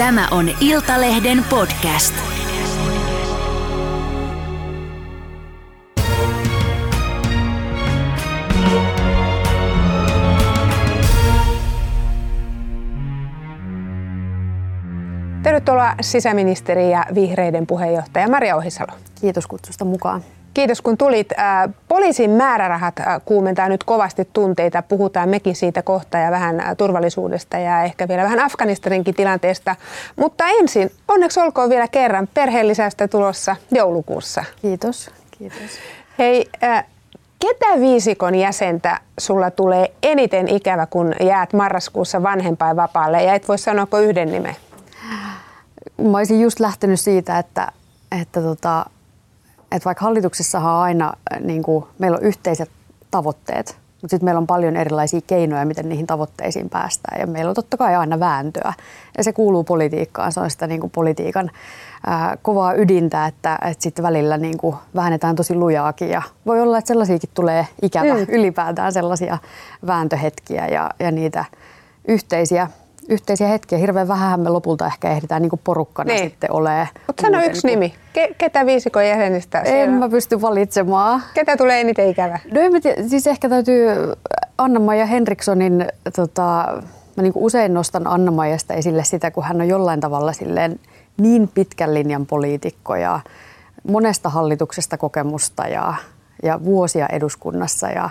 Tämä on Iltalehden podcast. Tervetuloa sisäministeri ja vihreiden puheenjohtaja Maria Ohisalo. Kiitos kutsusta mukaan. Kiitos kun tulit. Poliisin määrärahat kuumentaa nyt kovasti tunteita. Puhutaan mekin siitä kohta ja vähän turvallisuudesta ja ehkä vielä vähän Afganistaninkin tilanteesta. Mutta ensin, onneksi olkoon vielä kerran perheellisästä tulossa joulukuussa. Kiitos. Kiitos. Hei, ketä viisikon jäsentä sulla tulee eniten ikävä, kun jäät marraskuussa vanhempainvapaalle ja et voi sanoa yhden nimen? Mä olisin just lähtenyt siitä, että, että tota, että vaikka hallituksessahan on aina, äh, niin kuin, meillä on yhteiset tavoitteet, mutta sitten meillä on paljon erilaisia keinoja, miten niihin tavoitteisiin päästään. Ja meillä on totta kai aina vääntöä. Ja se kuuluu politiikkaan. Se on sitä niin kuin politiikan ää, äh, kovaa ydintä, että, että sitten välillä niin kuin väännetään tosi lujaakin. Ja voi olla, että sellaisiakin tulee ikävä mm. ylipäätään sellaisia vääntöhetkiä ja, ja niitä yhteisiä yhteisiä hetkiä. Hirveän vähän me lopulta ehkä ehditään niin porukkana niin. sitten olemaan. Mutta sano yksi nimi. Ke- ketä viisikon jäsenistä siellä? En mä pysty valitsemaan. Ketä tulee eniten ikävä? No en mä tiedä. Siis ehkä täytyy Anna-Maija Henrikssonin, tota, mä niin usein nostan Anna-Maijasta esille sitä, kun hän on jollain tavalla silleen niin pitkän linjan poliitikko ja monesta hallituksesta kokemusta ja, ja vuosia eduskunnassa ja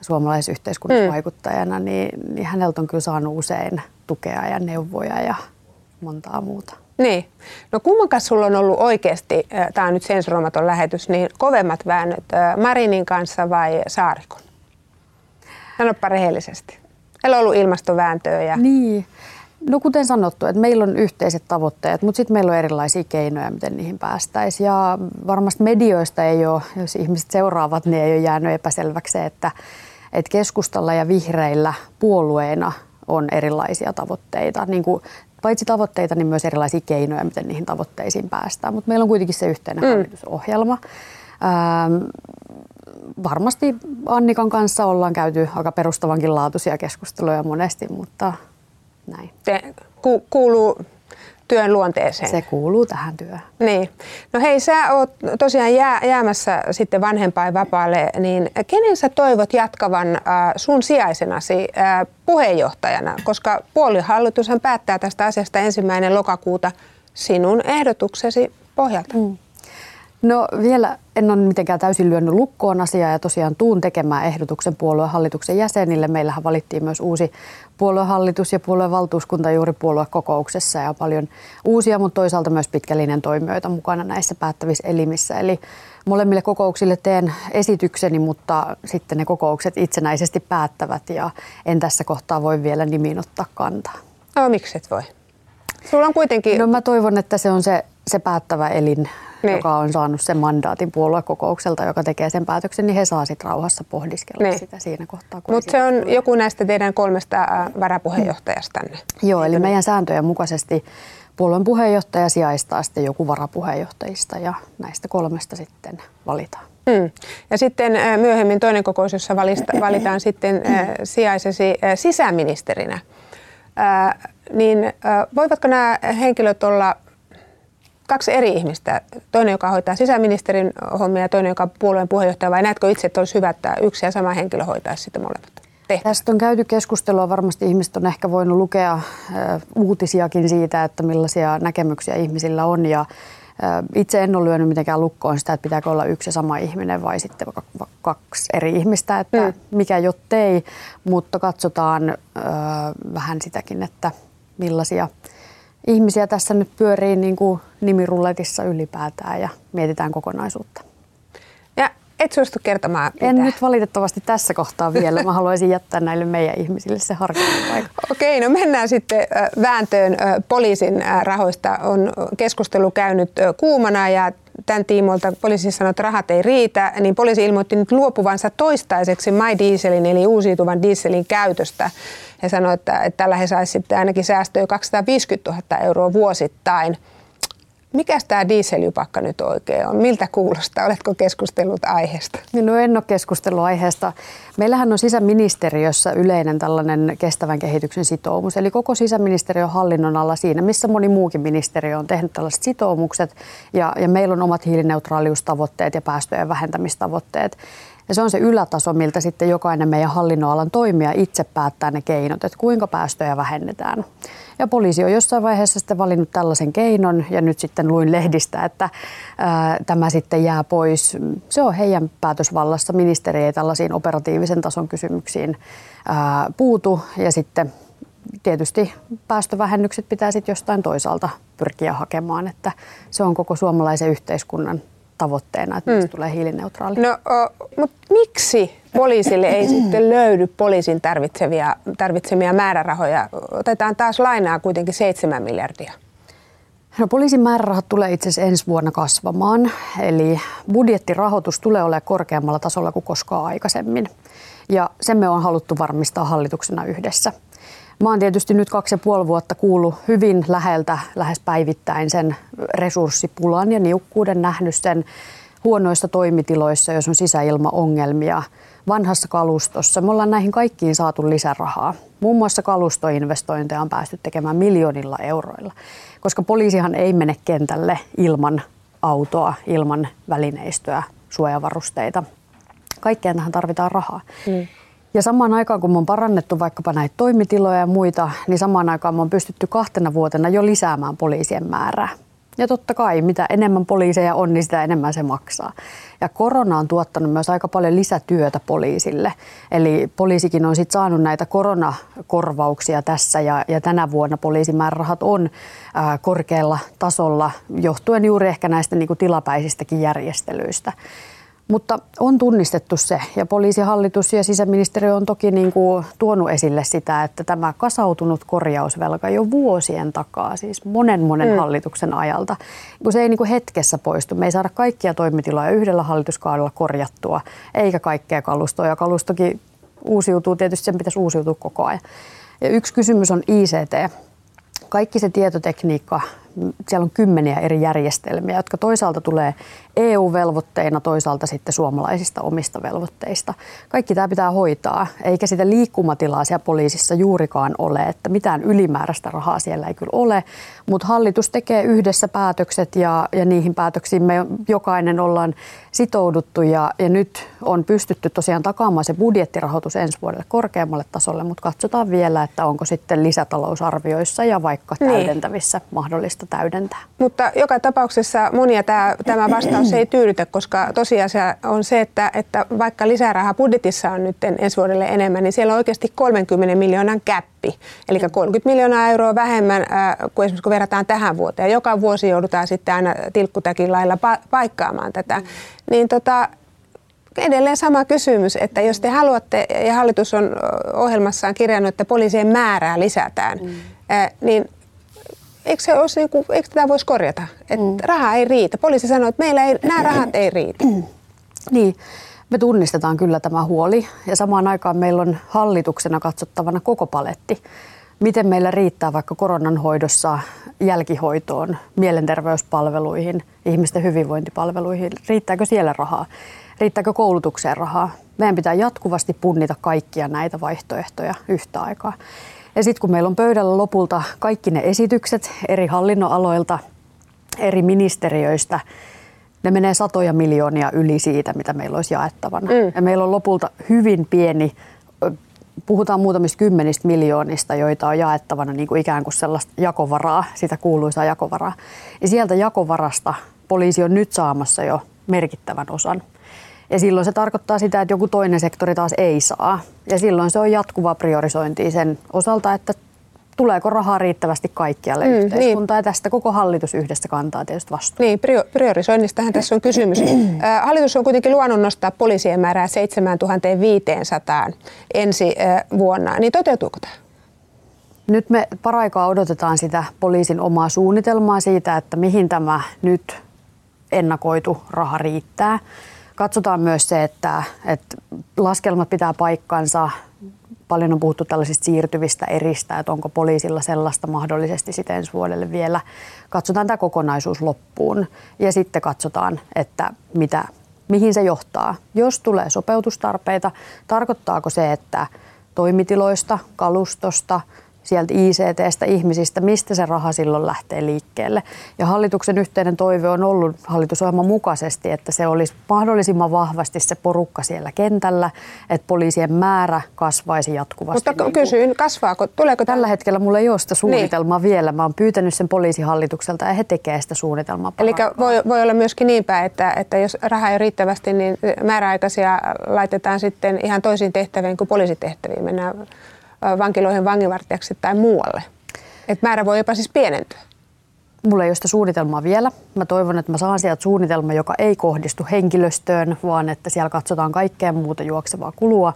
suomalaisessa yhteiskunnassa mm. vaikuttajana, niin, niin häneltä on kyllä saanut usein tukea ja neuvoja ja montaa muuta. Niin. No kummankaan sulla on ollut oikeasti, tämä on nyt sensuroimaton lähetys, niin kovemmat väännöt Marinin kanssa vai Saarikon? Sanoppa rehellisesti. Meillä on ollut ilmastovääntöä. Ja... Niin. No kuten sanottu, että meillä on yhteiset tavoitteet, mutta sitten meillä on erilaisia keinoja, miten niihin päästäisiin. Ja varmasti medioista ei ole, jos ihmiset seuraavat, niin ei ole jäänyt epäselväksi että, että keskustalla ja vihreillä puolueena on erilaisia tavoitteita. Niin kuin, paitsi tavoitteita, niin myös erilaisia keinoja, miten niihin tavoitteisiin päästään. Mutta meillä on kuitenkin se yhteinen mm. hallitusohjelma. Ähm, varmasti Annikan kanssa ollaan käyty aika perustavankin laatuisia keskusteluja monesti, mutta näin. Te, ku, kuuluu työn luonteeseen. Se kuuluu tähän työhön. Niin. No hei, sä oot tosiaan jää, jäämässä sitten vanhempainvapaalle, niin kenen sä toivot jatkavan äh, sun sijaisenasi äh, puheenjohtajana? Koska puolihallitushan päättää tästä asiasta ensimmäinen lokakuuta sinun ehdotuksesi pohjalta. Mm. No vielä en ole mitenkään täysin lyönyt lukkoon asiaa ja tosiaan tuun tekemään ehdotuksen puoluehallituksen jäsenille. Meillähän valittiin myös uusi puoluehallitus ja puoluevaltuuskunta juuri puoluekokouksessa ja paljon uusia, mutta toisaalta myös pitkällinen toimijoita mukana näissä päättävissä elimissä. Eli molemmille kokouksille teen esitykseni, mutta sitten ne kokoukset itsenäisesti päättävät ja en tässä kohtaa voi vielä nimiin ottaa kantaa. No miksi et voi? Sulla on kuitenkin... No mä toivon, että se on se, se päättävä elin niin. joka on saanut sen mandaatin puoluekokoukselta, joka tekee sen päätöksen, niin he saa sitten rauhassa pohdiskella niin. sitä siinä kohtaa. Mutta se on tulee. joku näistä teidän kolmesta varapuheenjohtajastanne. Joo, eli meidän sääntöjen mukaisesti puolueen puheenjohtaja sijaistaa sitten joku varapuheenjohtajista ja näistä kolmesta sitten valitaan. Hmm. Ja sitten myöhemmin toinen kokous, jossa valista, valitaan sitten sijaisesi sisäministerinä. Niin voivatko nämä henkilöt olla kaksi eri ihmistä. Toinen, joka hoitaa sisäministerin hommia ja toinen, joka on puolueen puheenjohtaja. Vai näetkö itse, että olisi hyvä, että yksi ja sama henkilö hoitaisi sitten molemmat? Tehtävät. Tästä on käyty keskustelua. Varmasti ihmiset on ehkä voinut lukea uutisiakin siitä, että millaisia näkemyksiä ihmisillä on. Ja itse en ole lyönyt mitenkään lukkoon sitä, että pitääkö olla yksi ja sama ihminen vai sitten kaksi eri ihmistä, että mm. mikä jottei, mutta katsotaan vähän sitäkin, että millaisia ihmisiä tässä nyt pyörii niin kuin nimirulletissa ylipäätään ja mietitään kokonaisuutta. Ja et suostu kertomaan mitään. En nyt valitettavasti tässä kohtaa vielä. Mä haluaisin jättää näille meidän ihmisille se harkintapaikka. Okei, no mennään sitten vääntöön poliisin rahoista. On keskustelu käynyt kuumana ja tämän tiimoilta poliisi sanoi, että rahat ei riitä, niin poliisi ilmoitti nyt luopuvansa toistaiseksi My Dieselin eli uusiutuvan dieselin käytöstä. He sanoivat, että, että tällä he saisivat ainakin säästöä 250 000 euroa vuosittain. Mikä tämä dieseljupakka nyt oikein on? Miltä kuulostaa? Oletko keskustellut aiheesta? No en ole keskustellut aiheesta. Meillähän on sisäministeriössä yleinen tällainen kestävän kehityksen sitoumus. Eli koko sisäministeriön hallinnon alla siinä, missä moni muukin ministeriö on tehnyt tällaiset sitoumukset. Ja, ja meillä on omat hiilineutraaliustavoitteet ja päästöjen vähentämistavoitteet. Ja se on se ylätaso, miltä sitten jokainen meidän hallinnoalan toimija itse päättää ne keinot, että kuinka päästöjä vähennetään. Ja poliisi on jossain vaiheessa sitten valinnut tällaisen keinon ja nyt sitten luin lehdistä, että ää, tämä sitten jää pois. Se on heidän päätösvallassa. Ministeri ei tällaisiin operatiivisen tason kysymyksiin ää, puutu ja sitten tietysti päästövähennykset pitää sitten jostain toisaalta pyrkiä hakemaan, että se on koko suomalaisen yhteiskunnan tavoitteena, että mm. tulee hiilineutraali. No, mutta miksi poliisille ei sitten löydy poliisin tarvitsevia, tarvitsemia määrärahoja? Otetaan taas lainaa kuitenkin 7 miljardia. No, poliisin määrärahat tulee itse asiassa ensi vuonna kasvamaan, eli budjettirahoitus tulee olemaan korkeammalla tasolla kuin koskaan aikaisemmin. Ja sen me on haluttu varmistaa hallituksena yhdessä. Mä oon tietysti nyt kaksi ja puoli vuotta kuullut hyvin läheltä, lähes päivittäin sen resurssipulan ja niukkuuden, nähnyt sen huonoissa toimitiloissa, jos on sisäilmaongelmia, vanhassa kalustossa. Me ollaan näihin kaikkiin saatu lisärahaa. Muun muassa kalustoinvestointeja on päästy tekemään miljoonilla euroilla, koska poliisihan ei mene kentälle ilman autoa, ilman välineistöä, suojavarusteita. Kaikkeen tähän tarvitaan rahaa. Mm. Ja samaan aikaan, kun me on parannettu vaikkapa näitä toimitiloja ja muita, niin samaan aikaan me on pystytty kahtena vuotena jo lisäämään poliisien määrää. Ja totta kai, mitä enemmän poliiseja on, niin sitä enemmän se maksaa. Ja korona on tuottanut myös aika paljon lisätyötä poliisille. Eli poliisikin on sitten saanut näitä koronakorvauksia tässä ja, ja tänä vuonna poliisimäärärahat on ää, korkealla tasolla johtuen juuri ehkä näistä niin kuin tilapäisistäkin järjestelyistä. Mutta on tunnistettu se, ja poliisihallitus ja sisäministeriö on toki niin kuin tuonut esille sitä, että tämä kasautunut korjausvelka jo vuosien takaa, siis monen monen mm. hallituksen ajalta, kun se ei niin kuin hetkessä poistu. Me ei saada kaikkia toimitiloja yhdellä hallituskaudella korjattua, eikä kaikkea kalustoa, ja kalustokin uusiutuu, tietysti sen pitäisi uusiutua koko ajan. Ja yksi kysymys on ICT. Kaikki se tietotekniikka, siellä on kymmeniä eri järjestelmiä, jotka toisaalta tulee EU-velvoitteina, toisaalta sitten suomalaisista omista velvoitteista. Kaikki tämä pitää hoitaa, eikä sitä liikkumatilaa siellä poliisissa juurikaan ole, että mitään ylimääräistä rahaa siellä ei kyllä ole, mutta hallitus tekee yhdessä päätökset ja, ja niihin päätöksiin me jokainen ollaan sitouduttu ja, ja nyt on pystytty tosiaan takaamaan se budjettirahoitus ensi vuodelle korkeammalle tasolle, mutta katsotaan vielä, että onko sitten lisätalousarvioissa ja vaikka niin. täydentävissä mahdollista täydentää. Mutta joka tapauksessa monia tämä, tämä vastaus ei tyydytä, koska tosiasia on se, että, että vaikka lisäraha budjetissa on nyt ensi vuodelle enemmän, niin siellä on oikeasti 30 miljoonan käppi. Eli 30 miljoonaa euroa vähemmän äh, kuin esimerkiksi kun verrataan tähän vuoteen. Joka vuosi joudutaan sitten aina tilkkutäkin lailla pa- paikkaamaan tätä. Mm. Niin tota, edelleen sama kysymys, että jos te haluatte, ja hallitus on ohjelmassaan kirjannut, että poliisien määrää lisätään, mm. niin eikö, se olisi, niin kuin, eikö tätä voisi korjata? Että mm. raha ei riitä. Poliisi sanoo, että meillä ei, nämä rahat ei riitä. niin. Me tunnistetaan kyllä tämä huoli ja samaan aikaan meillä on hallituksena katsottavana koko paletti. Miten meillä riittää vaikka koronan hoidossa jälkihoitoon, mielenterveyspalveluihin, ihmisten hyvinvointipalveluihin, riittääkö siellä rahaa? Riittääkö koulutukseen rahaa? Meidän pitää jatkuvasti punnita kaikkia näitä vaihtoehtoja yhtä aikaa. Ja sitten kun meillä on pöydällä lopulta kaikki ne esitykset eri hallinnonaloilta, eri ministeriöistä, ne menee satoja miljoonia yli siitä, mitä meillä olisi jaettavana. Mm. Ja meillä on lopulta hyvin pieni, puhutaan muutamista kymmenistä miljoonista, joita on jaettavana niin kuin ikään kuin sellaista jakovaraa, sitä kuuluisaa jakovaraa. Ja sieltä jakovarasta poliisi on nyt saamassa jo merkittävän osan. Ja silloin se tarkoittaa sitä, että joku toinen sektori taas ei saa. Ja silloin se on jatkuva priorisointi sen osalta, että tuleeko rahaa riittävästi kaikkialle mm, yhteiskuntaan. Niin. Ja tästä koko hallitus yhdessä kantaa tietysti vastuun. Niin, priorisoinnistahan tässä on kysymys. hallitus on kuitenkin luonnon nostaa poliisien määrää 7500 ensi vuonna. Niin toteutuuko tämä? Nyt me paraikaa odotetaan sitä poliisin omaa suunnitelmaa siitä, että mihin tämä nyt ennakoitu raha riittää. Katsotaan myös se, että, että laskelmat pitää paikkansa paljon on puhuttu tällaisista siirtyvistä eristä, että onko poliisilla sellaista mahdollisesti sitten ensi vuodelle vielä. Katsotaan tämä kokonaisuus loppuun ja sitten katsotaan, että mitä, mihin se johtaa. Jos tulee sopeutustarpeita, tarkoittaako se, että toimitiloista, kalustosta, sieltä ICTstä ihmisistä, mistä se raha silloin lähtee liikkeelle. Ja hallituksen yhteinen toive on ollut hallitusohjelman mukaisesti, että se olisi mahdollisimman vahvasti se porukka siellä kentällä, että poliisien määrä kasvaisi jatkuvasti. Mutta niin kysyin, kasvaako, tuleeko Tällä hetkellä mulla ei ole sitä suunnitelmaa niin. vielä. Mä oon pyytänyt sen poliisihallitukselta ja he tekevät sitä suunnitelmaa. Eli voi, voi olla myöskin niin päin, että, että jos rahaa ei riittävästi, niin määräaikaisia laitetaan sitten ihan toisiin tehtäviin kuin poliisitehtäviin. Mennään vankiloihin vanginvartijaksi tai muualle. Et määrä voi jopa siis pienentyä. Mulla ei ole sitä suunnitelmaa vielä. Mä toivon, että mä saan sieltä suunnitelma, joka ei kohdistu henkilöstöön, vaan että siellä katsotaan kaikkea muuta juoksevaa kulua.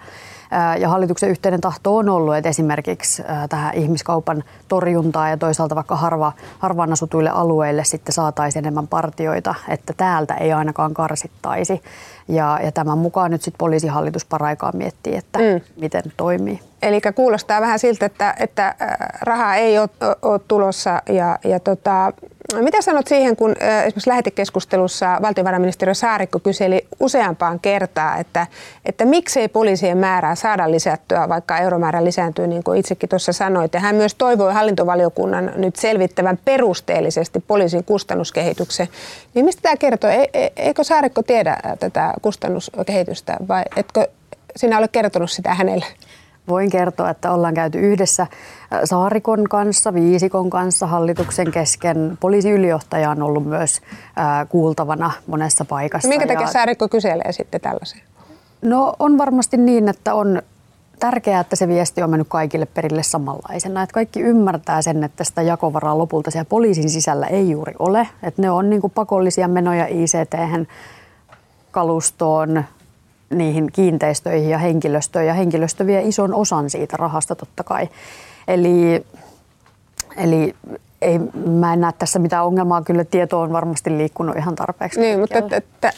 Ja hallituksen yhteinen tahto on ollut, että esimerkiksi tähän ihmiskaupan torjuntaan ja toisaalta vaikka harva, harvaan asutuille alueille sitten saataisiin enemmän partioita, että täältä ei ainakaan karsittaisi. Ja, ja tämän mukaan nyt sitten poliisihallitus paraikaa miettii, että mm. miten toimii. Eli kuulostaa vähän siltä, että, että rahaa ei ole, ole tulossa ja, ja tota, mitä sanot siihen, kun esimerkiksi lähetekeskustelussa valtiovarainministeriö Saarikko kyseli useampaan kertaa, että, että miksei poliisien määrää saada lisättyä, vaikka euromäärä lisääntyy, niin kuin itsekin tuossa sanoit. Ja hän myös toivoi hallintovaliokunnan nyt selvittävän perusteellisesti poliisin kustannuskehityksen. Niin mistä tämä kertoo? E, e, eikö Saarikko tiedä tätä kustannuskehitystä vai etkö sinä ole kertonut sitä hänelle? Voin kertoa, että ollaan käyty yhdessä äh, Saarikon kanssa, Viisikon kanssa, hallituksen kesken. Poliisiylijohtaja on ollut myös äh, kuultavana monessa paikassa. Minkä takia ja... Saarikko kyselee sitten tällaisen? No on varmasti niin, että on tärkeää, että se viesti on mennyt kaikille perille samanlaisena. Että kaikki ymmärtää sen, että sitä jakovaraa lopulta siellä poliisin sisällä ei juuri ole. Että ne on niin pakollisia menoja ict kalustoon, niihin kiinteistöihin ja henkilöstöön. Ja henkilöstö vie ison osan siitä rahasta totta kai. Eli, eli ei, mä en näe tässä mitään ongelmaa. Kyllä tieto on varmasti liikkunut ihan tarpeeksi. Niin, mutta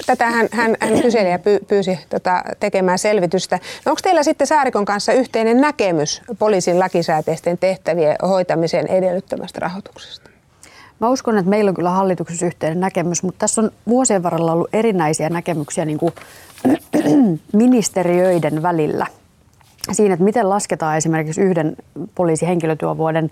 tätä hän, hän, hän kyseli ja pyysi tota, tekemään selvitystä. No onko teillä sitten Saarikon kanssa yhteinen näkemys poliisin lakisääteisten tehtävien hoitamisen edellyttämästä rahoituksesta? Mä uskon, että meillä on kyllä hallituksessa yhteinen näkemys, mutta tässä on vuosien varrella ollut erinäisiä näkemyksiä niin kuin ministeriöiden välillä siinä, että miten lasketaan esimerkiksi yhden poliisihenkilötyövuoden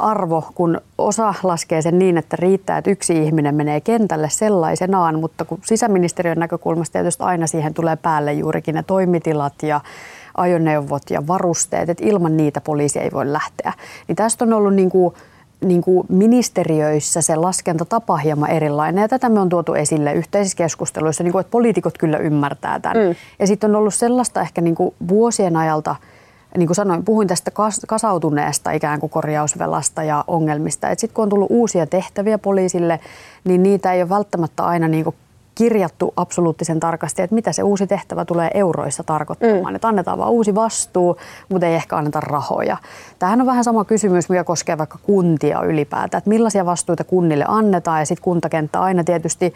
arvo, kun osa laskee sen niin, että riittää, että yksi ihminen menee kentälle sellaisenaan, mutta kun sisäministeriön näkökulmasta tietysti aina siihen tulee päälle juurikin ne toimitilat ja ajoneuvot ja varusteet, että ilman niitä poliisi ei voi lähteä. Niin tästä on ollut niin kuin niin kuin ministeriöissä se laskentatapa hieman erilainen. Ja tätä me on tuotu esille yhteisissä keskusteluissa, niin kuin, että poliitikot kyllä ymmärtää tämän. Mm. Ja sitten on ollut sellaista ehkä niin kuin vuosien ajalta, niin kuin sanoin, puhuin tästä kasautuneesta ikään kuin korjausvelasta ja ongelmista. Sitten kun on tullut uusia tehtäviä poliisille, niin niitä ei ole välttämättä aina niin kuin kirjattu absoluuttisen tarkasti, että mitä se uusi tehtävä tulee euroissa tarkoittamaan. Mm. Että annetaan vaan uusi vastuu, mutta ei ehkä anneta rahoja. Tämähän on vähän sama kysymys, mikä koskee vaikka kuntia ylipäätään, että millaisia vastuita kunnille annetaan ja sitten kuntakenttä aina tietysti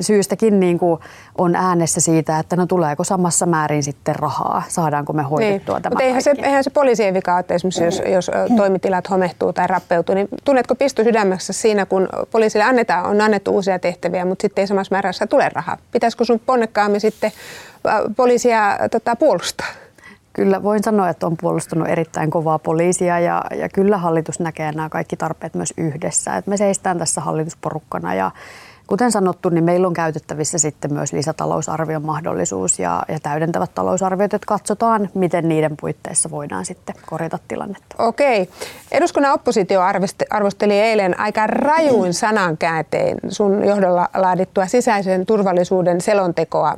syystäkin niin kuin on äänessä siitä, että no tuleeko samassa määrin sitten rahaa, saadaanko me hoidettua niin. tämä Mutta eihän se, eihän se poliisien vika että esimerkiksi jos, jos toimitilat homehtuu tai rappeutuu, niin tunnetko pistu sydämessä siinä, kun poliisille annetaan, on annettu uusia tehtäviä, mutta sitten ei samassa määrässä tule rahaa. Pitäisikö sun ponnekkaammin sitten äh, poliisia tota, puolustaa? Kyllä voin sanoa, että on puolustunut erittäin kovaa poliisia ja, ja kyllä hallitus näkee nämä kaikki tarpeet myös yhdessä. Et me seistään tässä hallituporukkana ja Kuten sanottu, niin meillä on käytettävissä sitten myös lisätalousarvion mahdollisuus ja, ja täydentävät talousarviot, että katsotaan, miten niiden puitteissa voidaan sitten korjata tilannetta. Okei. Eduskunnan oppositio arvosteli eilen aika rajuin sanankääntein sun johdolla laadittua sisäisen turvallisuuden selontekoa.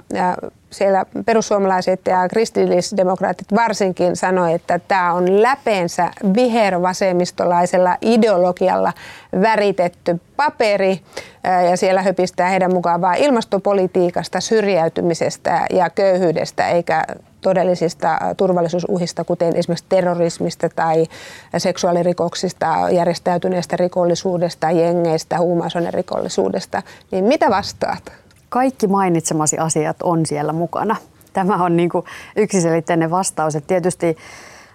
Siellä perussuomalaiset ja kristillisdemokraatit varsinkin sanoi, että tämä on läpeensä vihervasemmistolaisella ideologialla väritetty paperi ja siellä höpistää heidän mukaan vain ilmastopolitiikasta, syrjäytymisestä ja köyhyydestä eikä todellisista turvallisuusuhista, kuten esimerkiksi terrorismista tai seksuaalirikoksista, järjestäytyneestä rikollisuudesta, jengeistä, rikollisuudesta. Niin mitä vastaat? Kaikki mainitsemasi asiat on siellä mukana. Tämä on niin kuin yksiselitteinen vastaus. Että tietysti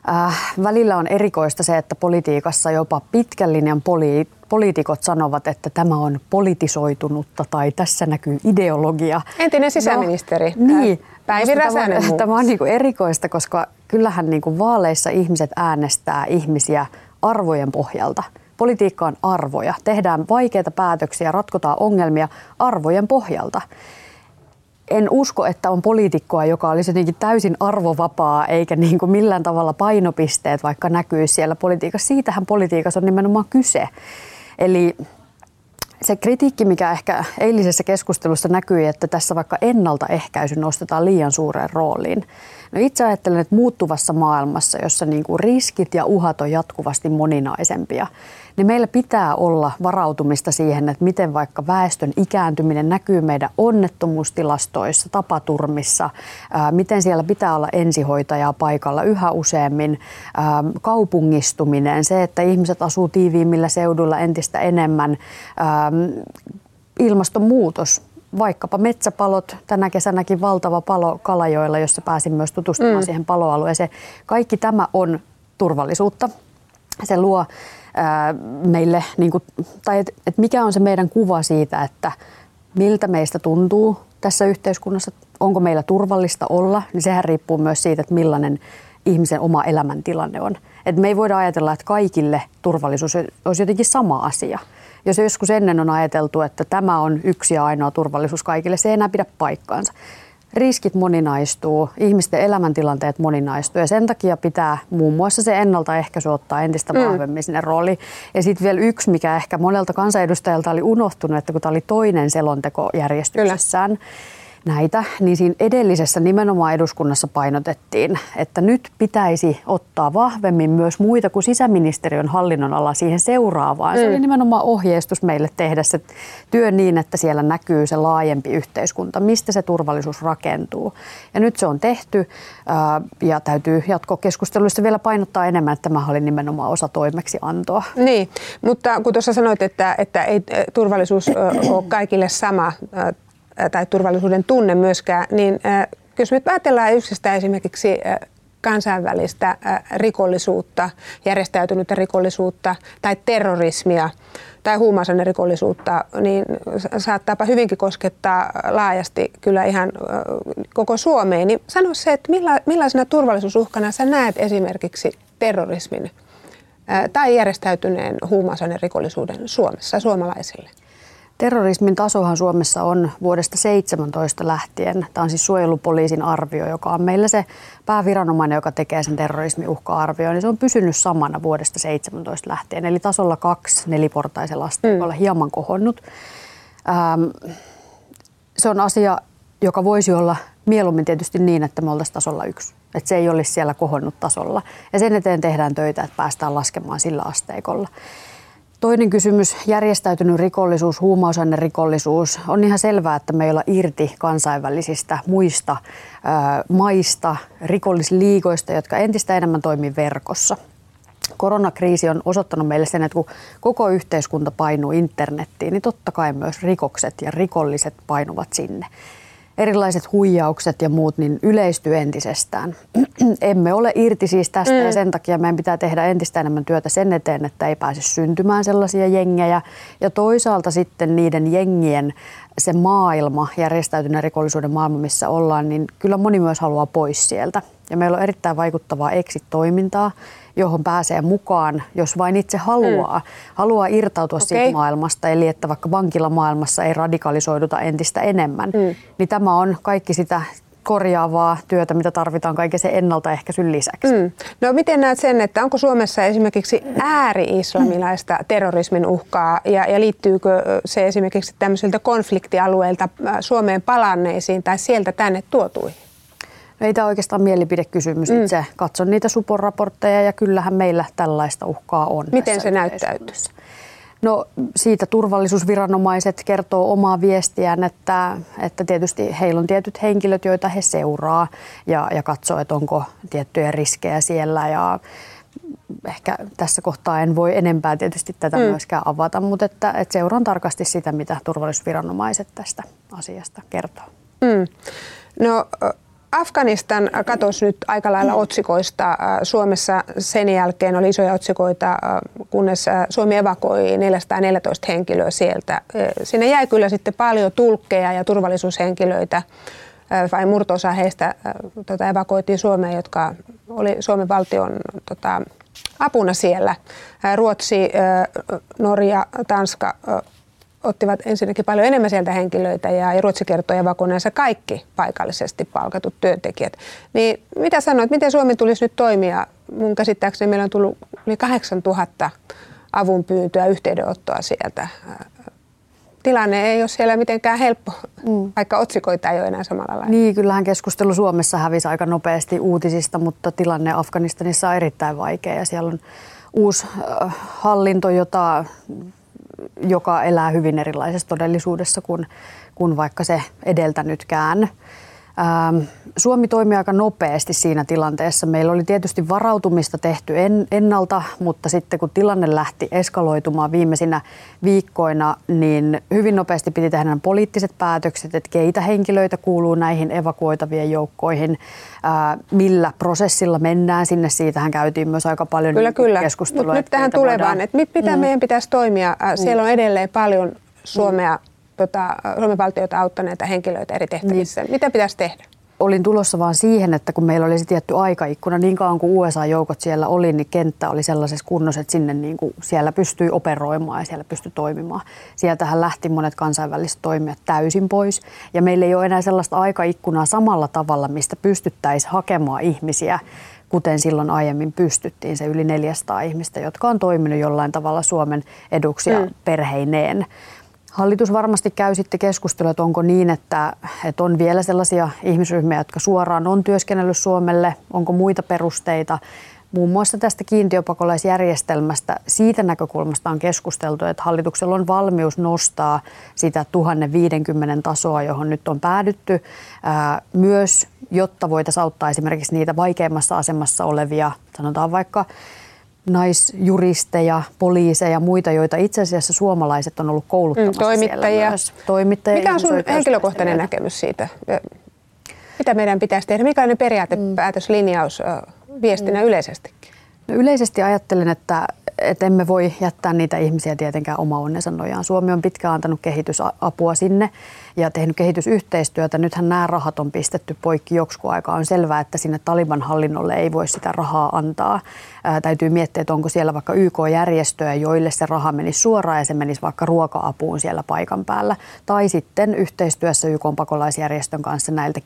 Äh, välillä on erikoista se, että politiikassa jopa pitkän linjan poli- poliitikot sanovat, että tämä on politisoitunutta tai tässä näkyy ideologia. Entinen sisäministeri no, niin, Päivi Räsänen. Tämä, tämä on niin kuin erikoista, koska kyllähän niin kuin vaaleissa ihmiset äänestää ihmisiä arvojen pohjalta. Politiikka on arvoja. Tehdään vaikeita päätöksiä, ratkotaan ongelmia arvojen pohjalta en usko, että on poliitikkoa, joka olisi jotenkin täysin arvovapaa, eikä niin kuin millään tavalla painopisteet vaikka näkyy siellä politiikassa. Siitähän politiikassa on nimenomaan kyse. Eli se kritiikki, mikä ehkä eilisessä keskustelussa näkyi, että tässä vaikka ennaltaehkäisy nostetaan liian suureen rooliin. No itse ajattelen, että muuttuvassa maailmassa, jossa niin kuin riskit ja uhat on jatkuvasti moninaisempia, niin meillä pitää olla varautumista siihen, että miten vaikka väestön ikääntyminen näkyy meidän onnettomuustilastoissa, tapaturmissa, ää, miten siellä pitää olla ensihoitajaa paikalla yhä useammin, ää, kaupungistuminen, se, että ihmiset asuu tiiviimmillä seuduilla entistä enemmän, ää, ilmastonmuutos, vaikkapa metsäpalot, tänä kesänäkin valtava palo Kalajoilla, jossa pääsin myös tutustumaan mm. siihen paloalueeseen. Kaikki tämä on turvallisuutta. Se luo meille, niin kuin, tai että et mikä on se meidän kuva siitä, että miltä meistä tuntuu tässä yhteiskunnassa, onko meillä turvallista olla, niin sehän riippuu myös siitä, että millainen ihmisen oma elämäntilanne on. Et me ei voida ajatella, että kaikille turvallisuus olisi jotenkin sama asia. Jos joskus ennen on ajateltu, että tämä on yksi ja ainoa turvallisuus kaikille, se ei enää pidä paikkaansa riskit moninaistuu, ihmisten elämäntilanteet moninaistuu ja sen takia pitää muun muassa se ennaltaehkäisy ottaa entistä mm. vahvemmin sinne rooliin. Ja sitten vielä yksi, mikä ehkä monelta kansanedustajalta oli unohtunut, että kun tämä oli toinen selonteko järjestyksessään, Kyllä näitä, niin siinä edellisessä nimenomaan eduskunnassa painotettiin, että nyt pitäisi ottaa vahvemmin myös muita kuin sisäministeriön hallinnonala siihen seuraavaan. Se mm. oli nimenomaan ohjeistus meille tehdä se työ niin, että siellä näkyy se laajempi yhteiskunta, mistä se turvallisuus rakentuu. Ja nyt se on tehty ja täytyy jatkokeskusteluissa vielä painottaa enemmän, että tämä oli nimenomaan osa toimeksiantoa. Niin, mutta kun tuossa sanoit, että, että ei turvallisuus ole kaikille sama tai turvallisuuden tunne myöskään, niin jos nyt ajatellaan yksistään esimerkiksi kansainvälistä rikollisuutta, järjestäytynyttä rikollisuutta tai terrorismia tai huumausainerikollisuutta, niin saattaapa hyvinkin koskettaa laajasti kyllä ihan koko Suomeen. Niin sano se, että millaisena turvallisuusuhkana sä näet esimerkiksi terrorismin tai järjestäytyneen huumausainerikollisuuden Suomessa suomalaisille? Terrorismin tasohan Suomessa on vuodesta 17 lähtien. Tämä on siis suojelupoliisin arvio, joka on meillä se pääviranomainen, joka tekee sen terrorismiuhka-arvio. Niin se on pysynyt samana vuodesta 17 lähtien. Eli tasolla kaksi neliportaisella asteikolla mm. hieman kohonnut. Ähm, se on asia, joka voisi olla mieluummin tietysti niin, että me oltaisiin tasolla yksi. Että se ei olisi siellä kohonnut tasolla. Ja sen eteen tehdään töitä, että päästään laskemaan sillä asteikolla. Toinen kysymys, järjestäytynyt rikollisuus, huumausainerikollisuus. On ihan selvää, että me ei olla irti kansainvälisistä muista ö, maista, rikollisliigoista, jotka entistä enemmän toimii verkossa. Koronakriisi on osoittanut meille sen, että kun koko yhteiskunta painuu internettiin, niin totta kai myös rikokset ja rikolliset painuvat sinne erilaiset huijaukset ja muut niin yleistyy entisestään. Emme ole irti siis tästä mm. ja sen takia meidän pitää tehdä entistä enemmän työtä sen eteen, että ei pääse syntymään sellaisia jengejä. Ja toisaalta sitten niiden jengien se maailma, järjestäytyneen rikollisuuden maailma, missä ollaan, niin kyllä moni myös haluaa pois sieltä. Ja meillä on erittäin vaikuttavaa exit-toimintaa, johon pääsee mukaan, jos vain itse haluaa. Mm. Haluaa irtautua okay. siitä maailmasta, eli että vaikka maailmassa ei radikalisoiduta entistä enemmän. Mm. Niin tämä on kaikki sitä korjaavaa työtä, mitä tarvitaan kaiken sen ennaltaehkäisyn lisäksi. Mm. No miten näet sen, että onko Suomessa esimerkiksi ääri-islamilaista terrorismin uhkaa ja, ja liittyykö se esimerkiksi tämmöisiltä konfliktialueilta Suomeen palanneisiin tai sieltä tänne tuotuihin? No ei tämä oikeastaan mielipidekysymys. Mm. Itse katson niitä suporaportteja ja kyllähän meillä tällaista uhkaa on. Miten se näyttäytyy? No siitä turvallisuusviranomaiset kertoo omaa viestiään, että, että tietysti heillä on tietyt henkilöt, joita he seuraa ja, ja katsoo, että onko tiettyjä riskejä siellä ja ehkä tässä kohtaa en voi enempää tietysti tätä mm. myöskään avata, mutta että, että seuraan tarkasti sitä, mitä turvallisuusviranomaiset tästä asiasta kertoo. Mm. No Afganistan katosi nyt aika lailla otsikoista. Suomessa sen jälkeen oli isoja otsikoita, kunnes Suomi evakoi 414 henkilöä sieltä. Sinne jäi kyllä sitten paljon tulkkeja ja turvallisuushenkilöitä vai murtoosa heistä tota, evakuoitiin Suomeen, jotka oli Suomen valtion tota, apuna siellä. Ruotsi, Norja, Tanska ottivat ensinnäkin paljon enemmän sieltä henkilöitä ja Ruotsi kertoi evakuoineensa kaikki paikallisesti palkatut työntekijät. Niin mitä sanoit, miten Suomi tulisi nyt toimia? Mun käsittääkseni meillä on tullut yli 8000 avunpyyntöä, yhteydenottoa sieltä tilanne ei ole siellä mitenkään helppo, mm. vaikka otsikoita ei ole enää samalla lailla. Niin, kyllähän keskustelu Suomessa hävisi aika nopeasti uutisista, mutta tilanne Afganistanissa on erittäin vaikea ja siellä on uusi äh, hallinto, jota, joka elää hyvin erilaisessa todellisuudessa kuin, kuin vaikka se edeltänytkään. Ähm, Suomi toimi aika nopeasti siinä tilanteessa. Meillä oli tietysti varautumista tehty ennalta, mutta sitten kun tilanne lähti eskaloitumaan viimeisinä viikkoina, niin hyvin nopeasti piti tehdä poliittiset päätökset, että keitä henkilöitä kuuluu näihin evakuoitavien joukkoihin, millä prosessilla mennään sinne. Siitähän käytiin myös aika paljon kyllä, kyllä. keskustelua. Mutta nyt tähän tulevaan, voidaan... että mitä mm. meidän pitäisi toimia. Siellä on edelleen paljon Suomea tota, Suomen valtiota auttaneita henkilöitä eri tehtävissä. Niin. Mitä pitäisi tehdä? olin tulossa vaan siihen, että kun meillä oli se tietty aikaikkuna, niin kauan kuin USA-joukot siellä oli, niin kenttä oli sellaisessa kunnossa, että sinne niin kuin siellä pystyi operoimaan ja siellä pystyi toimimaan. Sieltähän lähti monet kansainväliset toimijat täysin pois. Ja meillä ei ole enää sellaista aikaikkunaa samalla tavalla, mistä pystyttäisiin hakemaan ihmisiä kuten silloin aiemmin pystyttiin, se yli 400 ihmistä, jotka on toiminut jollain tavalla Suomen eduksi ja mm. perheineen. Hallitus varmasti käy sitten keskustelua, että onko niin, että, että on vielä sellaisia ihmisryhmiä, jotka suoraan on työskennellyt Suomelle, onko muita perusteita. Muun muassa tästä kiintiöpakolaisjärjestelmästä. Siitä näkökulmasta on keskusteltu, että hallituksella on valmius nostaa sitä 1050 tasoa, johon nyt on päädytty, myös jotta voitaisiin auttaa esimerkiksi niitä vaikeimmassa asemassa olevia, sanotaan vaikka naisjuristeja, poliiseja ja muita, joita itse asiassa suomalaiset on ollut kouluttamassa mm, toimittajia. Myös. Toimittajia. Mikä on sun henkilökohtainen näkemys siitä? Mitä meidän pitäisi tehdä? Mikä periaatepäätöslinjaus mm. viestinä mm. yleisestikin? No yleisesti ajattelen, että että emme voi jättää niitä ihmisiä tietenkään oma onnensa nojaan. Suomi on pitkään antanut kehitysapua sinne ja tehnyt kehitysyhteistyötä. Nythän nämä rahat on pistetty poikki joksikin aikaa. On selvää, että sinne Taliban hallinnolle ei voi sitä rahaa antaa. Ää, täytyy miettiä, että onko siellä vaikka YK-järjestöjä, joille se raha menisi suoraan ja se menisi vaikka ruoka-apuun siellä paikan päällä. Tai sitten yhteistyössä YK-pakolaisjärjestön kanssa näiltä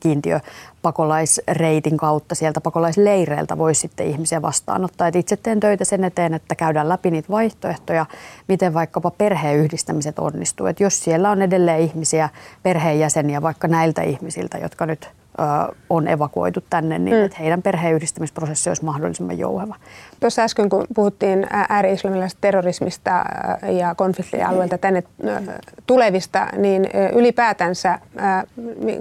kiintiöpakolaisreitin kautta sieltä pakolaisleireiltä voisi sitten ihmisiä vastaanottaa. Et itse teen töitä sen eteen, että käydään läpi niitä vaihtoehtoja, miten vaikkapa perheenyhdistämiset onnistuu. Et jos siellä on edelleen ihmisiä, perheenjäseniä vaikka näiltä ihmisiltä, jotka nyt on evakuoitu tänne, niin mm. että heidän perheenyhdistämisprosessi olisi mahdollisimman jouheva. Tuossa äsken, kun puhuttiin ääri-islamilaisesta terrorismista ja konfliktialueelta tänne tulevista, niin ylipäätänsä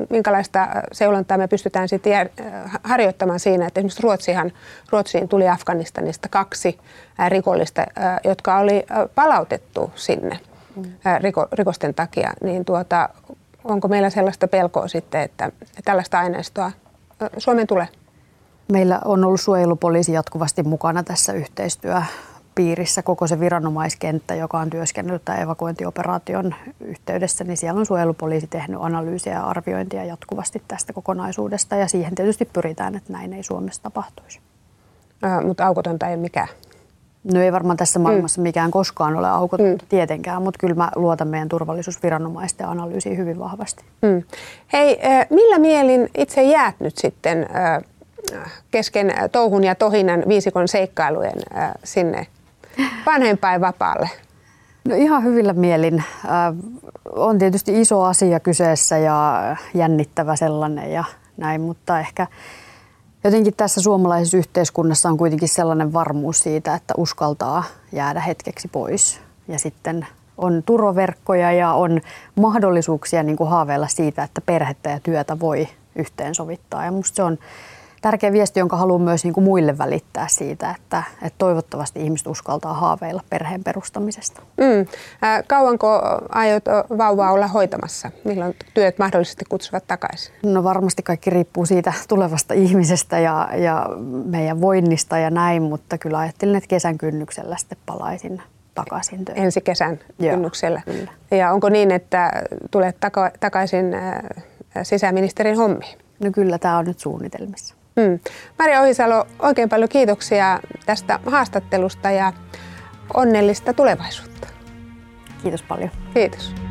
minkälaista seulontaa me pystytään sitten harjoittamaan siinä, että esimerkiksi Ruotsihan, Ruotsiin tuli Afganistanista kaksi rikollista, jotka oli palautettu sinne mm. rikosten takia, niin tuota, onko meillä sellaista pelkoa sitten, että tällaista aineistoa Suomeen tulee? Meillä on ollut suojelupoliisi jatkuvasti mukana tässä yhteistyöpiirissä. Koko se viranomaiskenttä, joka on työskennellyt tämän evakuointioperaation yhteydessä, niin siellä on suojelupoliisi tehnyt analyysiä ja arviointia jatkuvasti tästä kokonaisuudesta. Ja siihen tietysti pyritään, että näin ei Suomessa tapahtuisi. Äh, mutta aukotonta ei ole mikään. No ei varmaan tässä maailmassa mm. mikään koskaan ole aukotonta mm. tietenkään, mutta kyllä mä luotan meidän turvallisuusviranomaisten analyysiin hyvin vahvasti. Mm. Hei, millä mielin itse jäät nyt sitten kesken touhun ja tohinan viisikon seikkailujen sinne vanhempainvapaalle? No ihan hyvillä mielin. On tietysti iso asia kyseessä ja jännittävä sellainen ja näin, mutta ehkä jotenkin tässä suomalaisessa yhteiskunnassa on kuitenkin sellainen varmuus siitä, että uskaltaa jäädä hetkeksi pois. Ja sitten on turvaverkkoja ja on mahdollisuuksia niin kuin haaveilla siitä, että perhettä ja työtä voi yhteensovittaa. Ja musta se on tärkeä viesti, jonka haluan myös niin kuin muille välittää siitä, että, että toivottavasti ihmiset uskaltaa haaveilla perheen perustamisesta. Mm. Äh, kauanko aiot vauvaa olla hoitamassa? Milloin työt mahdollisesti kutsuvat takaisin? No varmasti kaikki riippuu siitä tulevasta ihmisestä ja, ja meidän voinnista ja näin, mutta kyllä ajattelin, että kesän kynnyksellä sitten palaisin takaisin töihin. Ensi kesän Joo, kynnyksellä. Kyllä. Ja onko niin, että tulet taka- takaisin sisäministerin hommiin? No kyllä, tämä on nyt suunnitelmissa. Mm. Maria Ohisalo, oikein paljon kiitoksia tästä haastattelusta ja onnellista tulevaisuutta. Kiitos paljon. Kiitos.